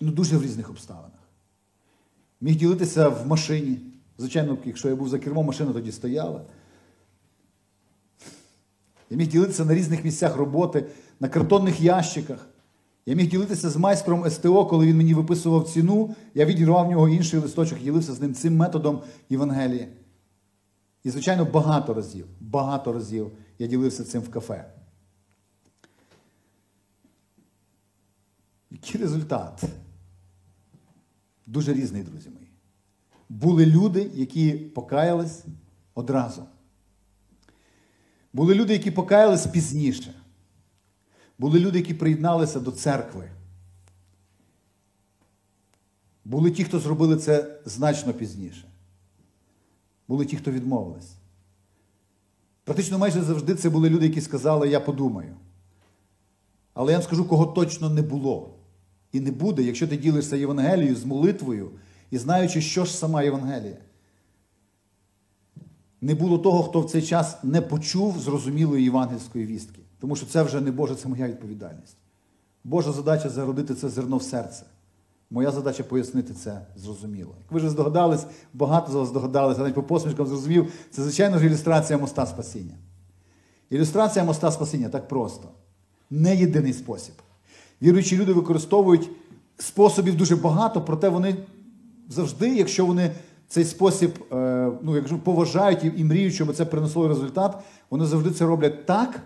ну, дуже в різних обставинах. Міг ділитися в машині. Звичайно, якщо я був за кермом, машина тоді стояла. Я міг ділитися на різних місцях роботи, на картонних ящиках. Я міг ділитися з майстром СТО, коли він мені виписував ціну, я відірвав в нього інший листочок, ділився з ним цим методом Євангелії. І, звичайно, багато разів, багато разів я ділився цим в кафе. Який результат? Дуже різний, друзі мої. Були люди, які покаялись одразу. Були люди, які покаялись пізніше. Були люди, які приєдналися до церкви. Були ті, хто зробили це значно пізніше. Були ті, хто відмовились. Практично майже завжди це були люди, які сказали, я подумаю. Але я вам скажу, кого точно не було. І не буде, якщо ти ділишся Євангелією з молитвою і знаючи, що ж сама Євангелія. Не було того, хто в цей час не почув зрозумілої євангельської вістки. Тому що це вже не Боже, це моя відповідальність. Божа задача зародити це зерно в серце. Моя задача пояснити це зрозуміло. Як ви вже здогадались, багато з вас здогадалися, навіть по посмішкам зрозумів, це, звичайно ж, ілюстрація моста спасіння. Ілюстрація моста спасіння так просто. Не єдиний спосіб. Віруючі люди використовують способів дуже багато, проте вони завжди, якщо вони цей спосіб е, ну, якщо поважають і, мріють, щоб це принесло результат, вони завжди це роблять так,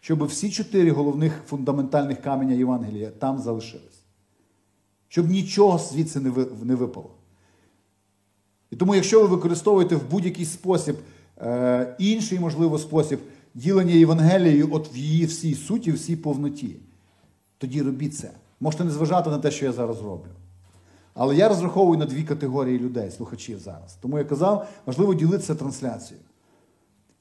щоб всі чотири головних фундаментальних каменя Євангелія там залишились. Щоб нічого звідси не випало. І тому, якщо ви використовуєте в будь-який спосіб, е, інший, можливо, спосіб ділення Євангелією от в її всій суті, всій повноті, тоді робіть це. Можете не зважати на те, що я зараз роблю. Але я розраховую на дві категорії людей, слухачів зараз. Тому я казав, важливо ділитися трансляцією.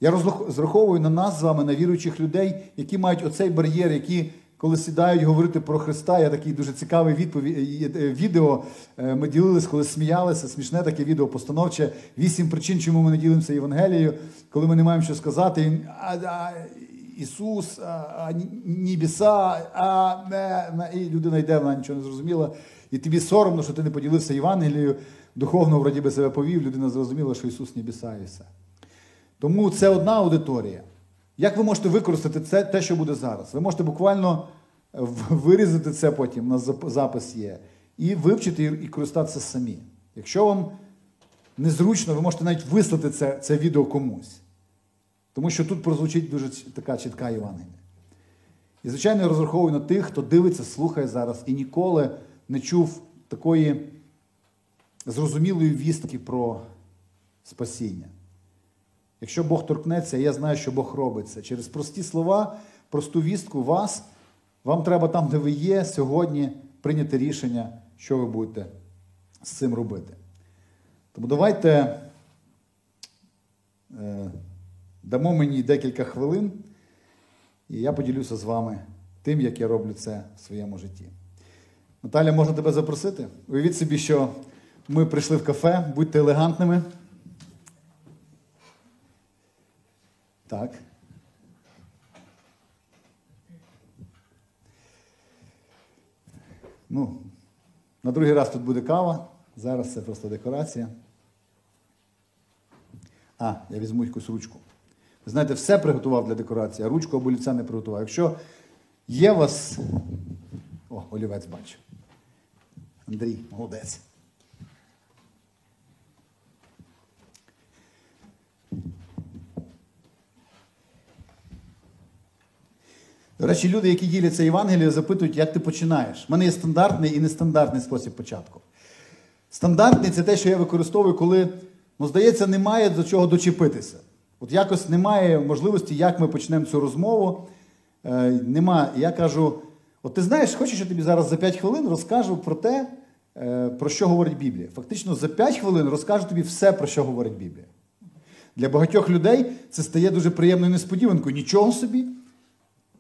Я розраховую на нас з вами, на віруючих людей, які мають оцей бар'єр, які, коли сідають говорити про Христа, я такий дуже цікавий відповідь, е, відео. е, Ми ділились, коли сміялися, смішне таке відео постановче. Вісім причин, чому ми не ділимося Євангелією, коли ми не маємо що сказати. А, а, Ісус, а, а, небеса, а, не. і людина йде, вона нічого не зрозуміла. І тобі соромно, що ти не поділився Євангелією, духовно вроді би себе повів, людина зрозуміла, що Ісус небеса і все. Тому це одна аудиторія. Як ви можете використати це, те, що буде зараз? Ви можете буквально е, вирізати це потім, у нас запис є, і вивчити і користатися самі. Якщо вам незручно, ви можете навіть вислати це, це відео комусь. Тому що тут прозвучить дуже така чітка Євангелія. І, звичайно, я розраховую на тих, хто дивиться, слухає зараз і ніколи не чув такої зрозумілої вістки про спасіння. Якщо Бог торкнеться, я знаю, що Бог робить це. Через прості слова, просту вістку вас, вам треба там, де ви є, сьогодні прийняти рішення, що ви будете з цим робити. Тому давайте е, дамо мені декілька хвилин, і я поділюся з вами тим, як я роблю це в своєму житті. Наталя, можна тебе запросити? Уявіть собі, що ми прийшли в кафе, будьте елегантними. Так. Ну, на другий раз тут буде кава. Зараз це просто декорація. А, я візьму якусь ручку. Ви знаєте, все приготував для декорації, а ручку або ліця не приготував. Якщо є у вас. О, олівець бачу. Андрій, молодець. До речі, люди, які діляться Євангелією, запитують, як ти починаєш. У мене є стандартний і нестандартний спосіб початку. Стандартний це те, що я використовую, коли, ну, здається, немає до чого дочепитися. От якось немає можливості, як ми почнемо цю розмову. Е, нема. Я кажу: от ти знаєш, хочеш, я тобі зараз за 5 хвилин розкажу про те, е, про що говорить Біблія. Фактично, за 5 хвилин розкажу тобі все, про що говорить Біблія. Для багатьох людей це стає дуже приємною несподіванкою. Нічого собі.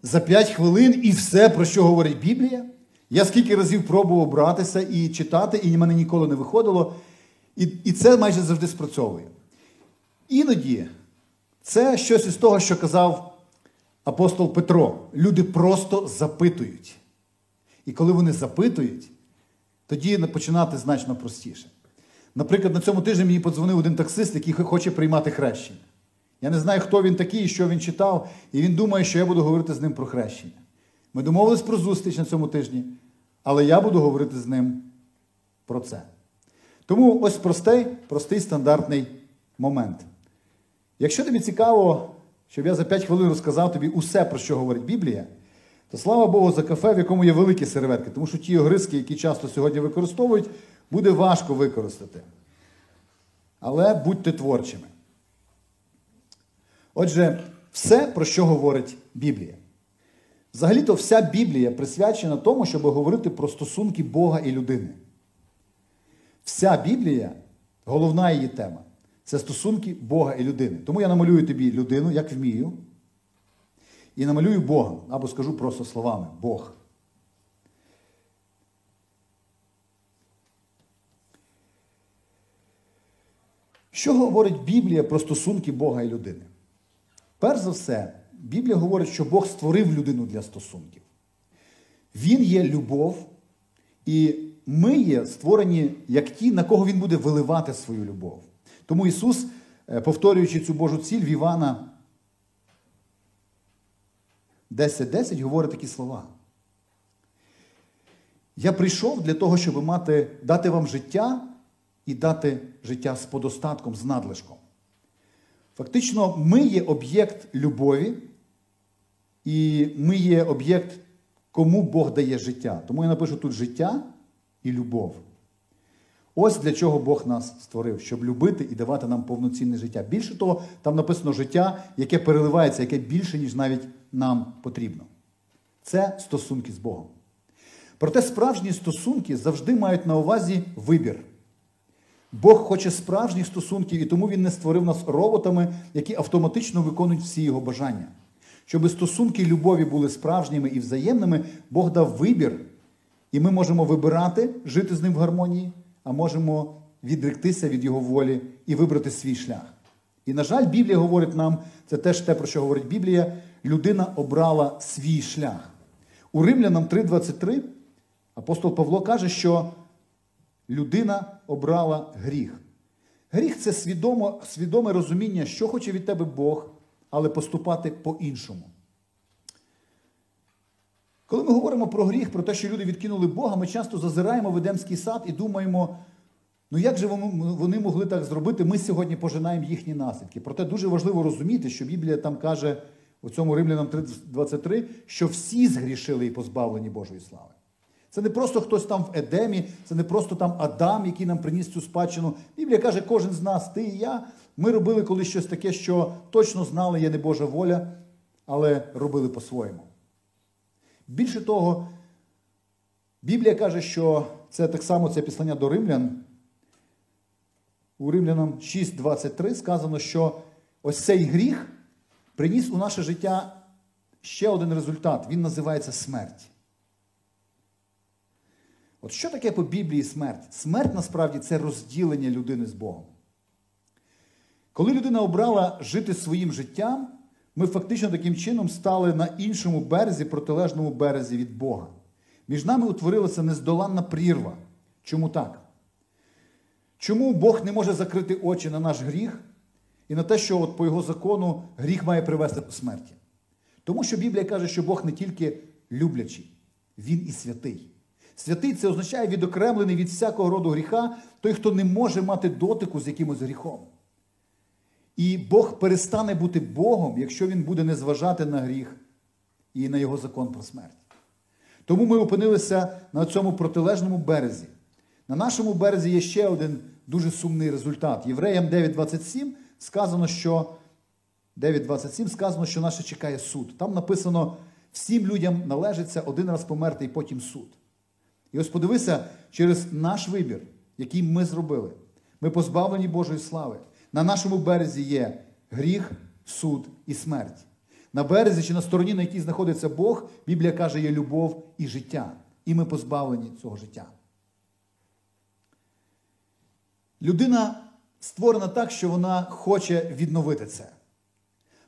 За 5 хвилин і все, про що говорить Біблія. Я скільки разів пробував братися і читати, і мене ніколи не виходило. І, І це майже завжди спрацьовує. Іноді це щось із того, що казав апостол Петро. Люди просто запитують. І коли вони запитують, тоді починати значно простіше. Наприклад, на цьому тижні мені подзвонив один таксист, який хоче приймати хрещення. Я не знаю, хто він такий, що він читав, і він думає, що я буду говорити з ним про хрещення. Ми домовились про зустріч на цьому тижні, але я буду говорити з ним про це. Тому ось простий, простий стандартний момент. Якщо тобі цікаво, щоб я за 5 хвилин розказав тобі усе, про що говорить Біблія, то слава Богу, за кафе, в якому є великі серветки, тому що ті огризки, які часто сьогодні використовують, буде важко використати. Але будьте творчими. Отже, все, про що говорить Біблія. Взагалі-то вся Біблія присвячена тому, щоб говорити про стосунки Бога і людини. Вся Біблія, головна її тема це стосунки Бога і людини. Тому я намалюю тобі людину, як вмію. І намалюю Бога, або скажу просто словами Бог. Що говорить Біблія про стосунки Бога і людини? Перш за все, Біблія говорить, що Бог створив людину для стосунків. Він є любов, і ми є створені як ті, на кого Він буде виливати свою любов. Тому Ісус, е, повторюючи цю Божу ціль в Івана 10.10, 10, говорить такі слова. Я прийшов для того, щоб мати, дати вам життя і дати життя з подостатком, з надлишком. Фактично, ми є об'єкт любові, і ми є об'єкт, кому Бог дає життя. Тому я напишу тут життя і любов. Ось для чого Бог нас створив, щоб любити і давати нам повноцінне життя. Більше того, там написано життя, яке переливається, яке більше, ніж навіть нам потрібно. Це стосунки з Богом. Проте справжні стосунки завжди мають на увазі вибір. Бог хоче справжніх стосунків, і тому Він не створив нас роботами, які автоматично виконують всі його бажання. Щоб стосунки любові були справжніми і взаємними, Бог дав вибір, і ми можемо вибирати жити з ним в гармонії, а можемо відректися від Його волі і вибрати свій шлях. І, на жаль, Біблія говорить нам, це теж те, про що говорить Біблія, людина обрала свій шлях. У Римлянам 3:23 апостол Павло каже, що людина обрала гріх. Гріх це свідомо, свідоме розуміння, що хоче від тебе Бог, але поступати по-іншому. Коли ми говоримо про гріх, про те, що люди відкинули Бога, ми часто зазираємо в Едемський сад і думаємо, ну як же вони могли так зробити? Ми сьогодні пожинаємо їхні наслідки. Проте дуже важливо розуміти, що Біблія там каже у цьому Римлянам 3.23, що всі згрішили і позбавлені Божої слави. Це не просто хтось там в Едемі, це не просто там Адам, який нам приніс цю спадщину. Біблія каже, кожен з нас, ти і я, ми робили колись щось таке, що точно знали, є не Божа воля, але робили по-своєму. Більше того, Біблія каже, що це так само це післання до римлян. У Римлянам 6.23 сказано, що ось цей гріх приніс у наше життя ще один результат. Він називається смерть. От що таке по Біблії смерть? Смерть насправді це розділення людини з Богом. Коли людина обрала жити своїм життям, ми фактично таким чином стали на іншому березі, протилежному березі від Бога. Між нами утворилася нездоланна прірва. Чому так? Чому Бог не може закрити очі на наш гріх і на те, що от по його закону гріх має привести до смерті? Тому що Біблія каже, що Бог не тільки люблячий, Він і святий. Святий це означає відокремлений від всякого роду гріха, той, хто не може мати дотику з якимось гріхом. І Бог перестане бути Богом, якщо він буде не зважати на гріх і на його закон про смерть. Тому ми опинилися на цьому протилежному березі. На нашому березі є ще один дуже сумний результат. Євреям 9.27 сказано, що 9.27 сказано, що нас чекає суд. Там написано: всім людям належиться один раз померти і потім суд. І ось подивися, через наш вибір, який ми зробили, ми позбавлені Божої слави. На нашому березі є гріх, суд і смерть. На березі чи на стороні, на якій знаходиться Бог, Біблія каже, є любов і життя. І ми позбавлені цього життя. Людина створена так, що вона хоче відновити це.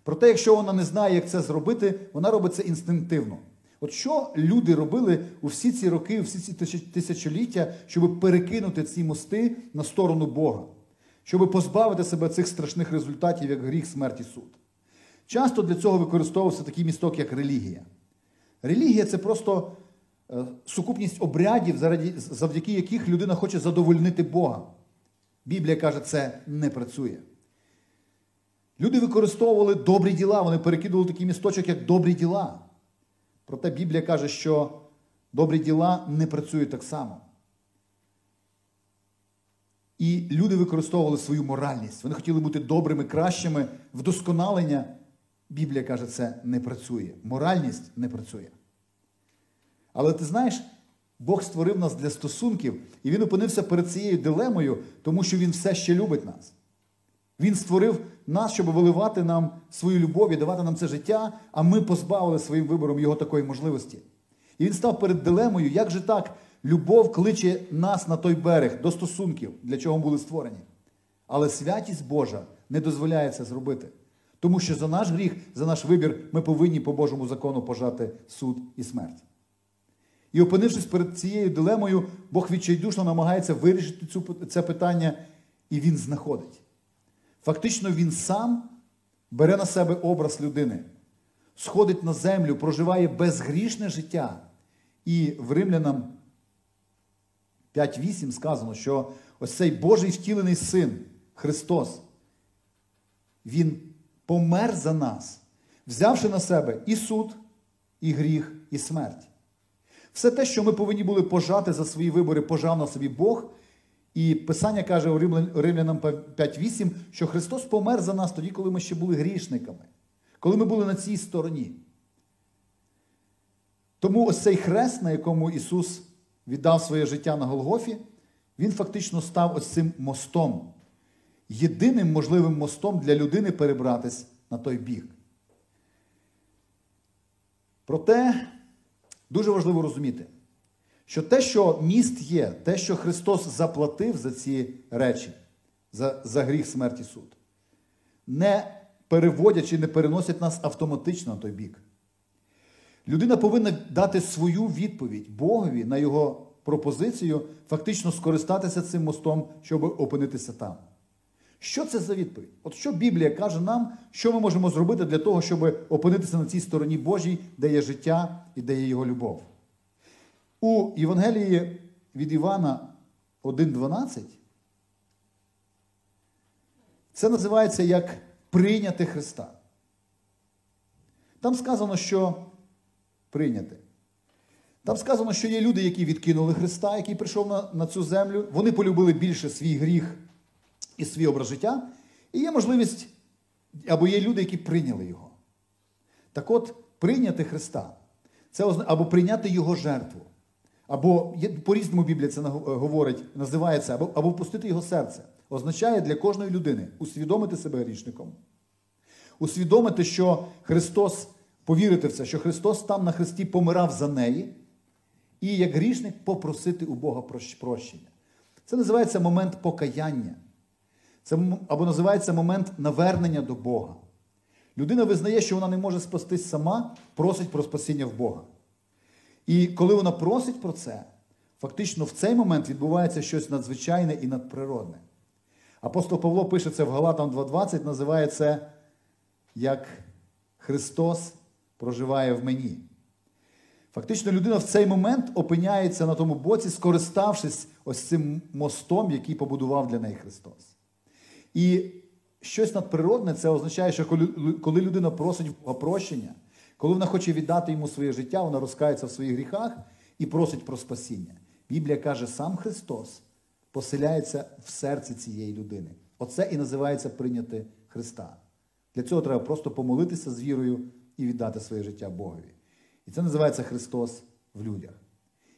Проте, якщо вона не знає, як це зробити, вона робить це інстинктивно. От що люди робили у всі ці роки, у всі ці тисячоліття, щоб перекинути ці мости на сторону Бога, щоб позбавити себе цих страшних результатів, як гріх, смерть і суд. Часто для цього використовувався такий місток, як релігія. Релігія це просто е, сукупність обрядів, завдяки яких людина хоче задовольнити Бога. Біблія каже, це не працює. Люди використовували добрі діла, вони перекидували такий місточок, як добрі діла. Проте Біблія каже, що добрі діла не працюють так само. І люди використовували свою моральність. Вони хотіли бути добрими, кращими, вдосконалення. Біблія каже, це не працює. Моральність не працює. Але ти знаєш, Бог створив нас для стосунків, і Він опинився перед цією дилемою, тому що Він все ще любить нас. Він створив нас, щоб виливати нам свою любов і давати нам це життя, а ми позбавили своїм вибором його такої можливості. І він став перед дилемою, як же так любов кличе нас на той берег до стосунків, для чого ми були створені. Але святість Божа не дозволяє це зробити. Тому що за наш гріх, за наш вибір, ми повинні по Божому закону пожати суд і смерть. І опинившись перед цією дилемою, Бог відчайдушно намагається вирішити це питання, і він знаходить. Фактично, він сам бере на себе образ людини, сходить на землю, проживає безгрішне життя. І в Римлянам 5.8 сказано, що ось цей Божий втілений син Христос, Він помер за нас, взявши на себе і суд, і гріх, і смерть. Все те, що ми повинні були пожати за свої вибори, пожав на собі Бог. І Писання каже у Римлянам 5.8, що Христос помер за нас тоді, коли ми ще були грішниками, коли ми були на цій стороні. Тому ось цей хрест, на якому Ісус віддав своє життя на Голгофі, Він фактично став ось цим мостом, єдиним можливим мостом для людини перебратись на той бік. Проте дуже важливо розуміти що те, що міст є, те, що Христос заплатив за ці речі, за, за гріх смерті суд, не переводять чи не переносять нас автоматично на той бік. Людина повинна дати свою відповідь Богові на його пропозицію, фактично скористатися цим мостом, щоб опинитися там. Що це за відповідь? От що Біблія каже нам, що ми можемо зробити для того, щоб опинитися на цій стороні Божій, де є життя і де є його любов? У Євангелії від Івана 1.12 це називається як прийняти Христа. Там сказано, що прийняти. Там сказано, що є люди, які відкинули Христа, який прийшов на, на цю землю. Вони полюбили більше свій гріх і свій образ життя. І є можливість, або є люди, які прийняли його. Так от, прийняти Христа це або прийняти Його жертву. Або по-різному Біблія це говорить, називається, або або впустити його серце. Означає для кожної людини усвідомити себе грішником, усвідомити, що Христос, повірити в це, що Христос там на Христі помирав за неї, і як грішник попросити у Бога прощення. Це називається момент покаяння. Це або називається момент навернення до Бога. Людина визнає, що вона не може спастись сама, просить про спасіння в Бога. І коли вона просить про це, фактично в цей момент відбувається щось надзвичайне і надприродне. Апостол Павло пише це в Галатам 2.20, називає це як Христос проживає в мені. Фактично, людина в цей момент опиняється на тому боці, скориставшись ось цим мостом, який побудував для неї Христос. І щось надприродне це означає, що коли людина просить прощення, коли вона хоче віддати йому своє життя, вона розкається в своїх гріхах і просить про спасіння. Біблія каже, сам Христос поселяється в серці цієї людини. Оце і називається прийняти Христа. Для цього треба просто помолитися з вірою і віддати своє життя Богові. І це називається Христос в людях.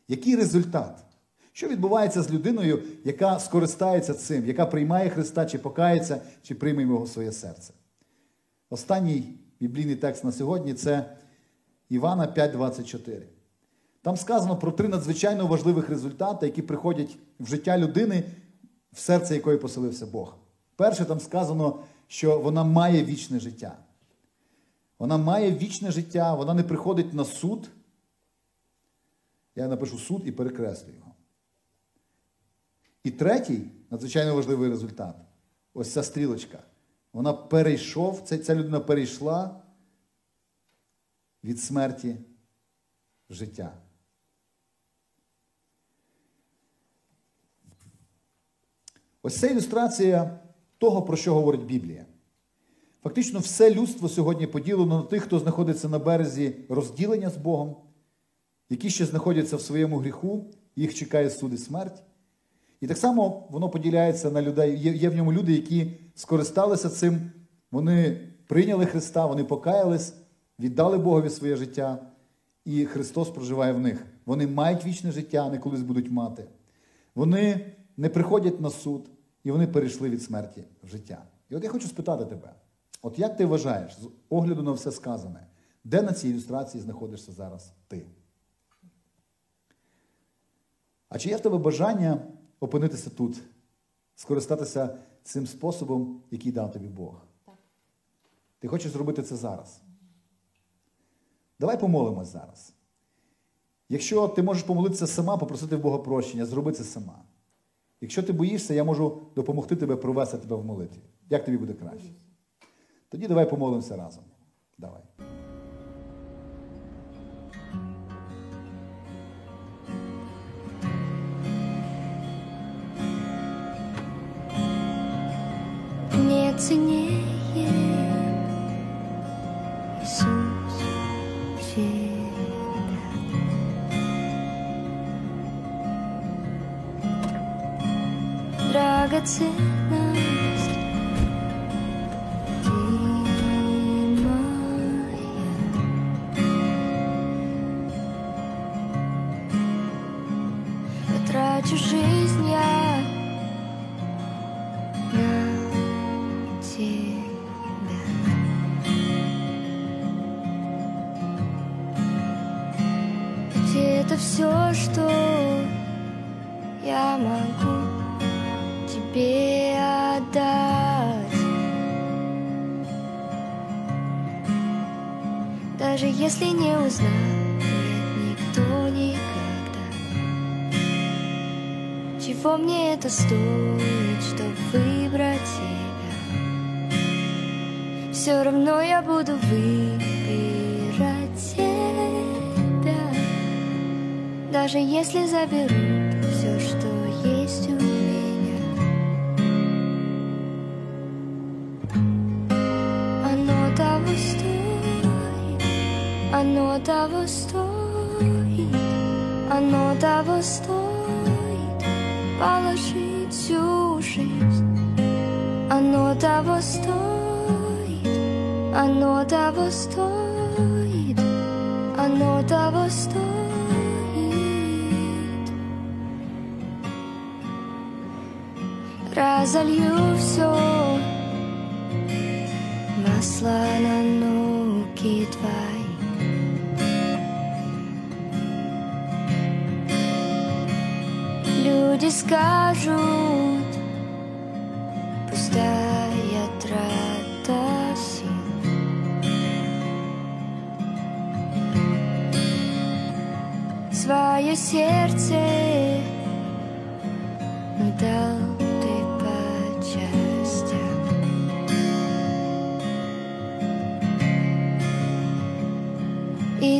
Який результат? Що відбувається з людиною, яка скористається цим, яка приймає Христа, чи покається, чи прийме його в своє серце? Останній біблійний текст на сьогодні це Івана 5,24. Там сказано про три надзвичайно важливих результати, які приходять в життя людини, в серце якої поселився Бог. Перше, там сказано, що вона має вічне життя. Вона має вічне життя, вона не приходить на суд. Я напишу суд і перекреслю його. І третій, надзвичайно важливий результат ось ця стрілочка. Вона перейшов, ця людина перейшла від смерті в життя. Ось це ілюстрація того, про що говорить Біблія. Фактично, все людство сьогодні поділено на тих, хто знаходиться на березі розділення з Богом, які ще знаходяться в своєму гріху, їх чекає суд і смерть. І так само воно поділяється на людей. Є, є в ньому люди, які скористалися цим, вони прийняли Христа, вони покаялись, віддали Богові своє життя, і Христос проживає в них. Вони мають вічне життя, не колись будуть мати. Вони не приходять на суд, і вони перейшли від смерті в життя. І от я хочу спитати тебе: от як ти вважаєш, з огляду на все сказане, де на цій ілюстрації знаходишся зараз ти? А чи є в тебе бажання опинитися тут, скористатися цим способом, який дав тобі Бог? Так. Ти хочеш зробити це зараз? Давай помолимось зараз. Якщо ти можеш помолитися сама, попросити в Бога прощення, зроби це сама. Якщо ти боїшся, я можу допомогти тебе провести тебе в молитві. Як тобі буде краще? Тоді давай помолимося разом. Давай. Не цінніє Ісус драгоценность это все, что я могу тебе отдать. Даже если не узнает никто никогда Чего мне это стоит, чтобы выбрать тебя Все равно я буду выбирать Даже если заберут все, что есть у меня. Оно того стоит, оно того стоит Положить всю жизнь. Оно того стоит, оно того стоит Оно того стоит Разолью все Масло на нуки твои. Люди скажут Пустая трата сил. Свое сердце дал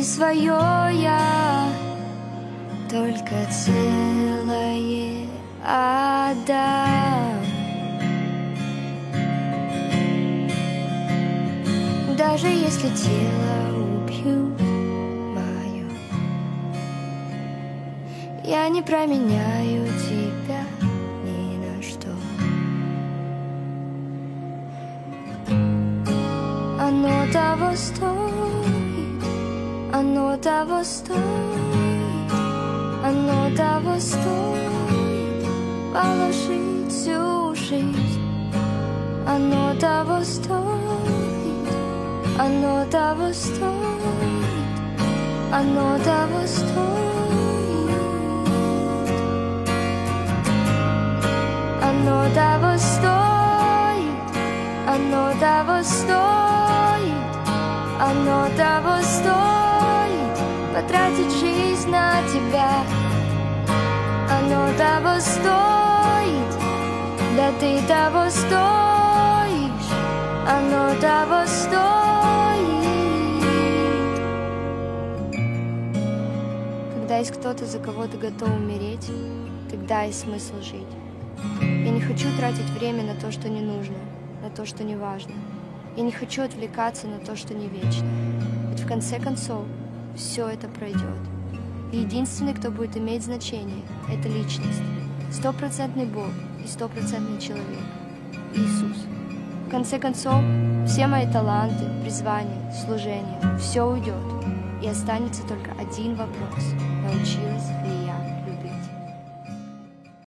свое я только целое отдам. Даже если тело убьют мое, я не променяю тебя ни на что. Оно того стоит, оно того стоит, оно того стоит положить всю жизнь. Оно того стоит, оно того стоит, оно того стоит. Оно того стоит, оно того стоит, оно того стоит потратить жизнь на тебя. Оно того стоит, да ты того стоишь, оно того стоит. Когда есть кто-то, за кого ты готов умереть, тогда есть смысл жить. Я не хочу тратить время на то, что не нужно, на то, что не важно. Я не хочу отвлекаться на то, что не вечно. Ведь в конце концов все это пройдет. И единственный, кто будет иметь значение, это личность. Стопроцентный Бог и стопроцентный человек. Иисус. В конце концов, все мои таланты, призвания, служение, все уйдет. И останется только один вопрос. Научилась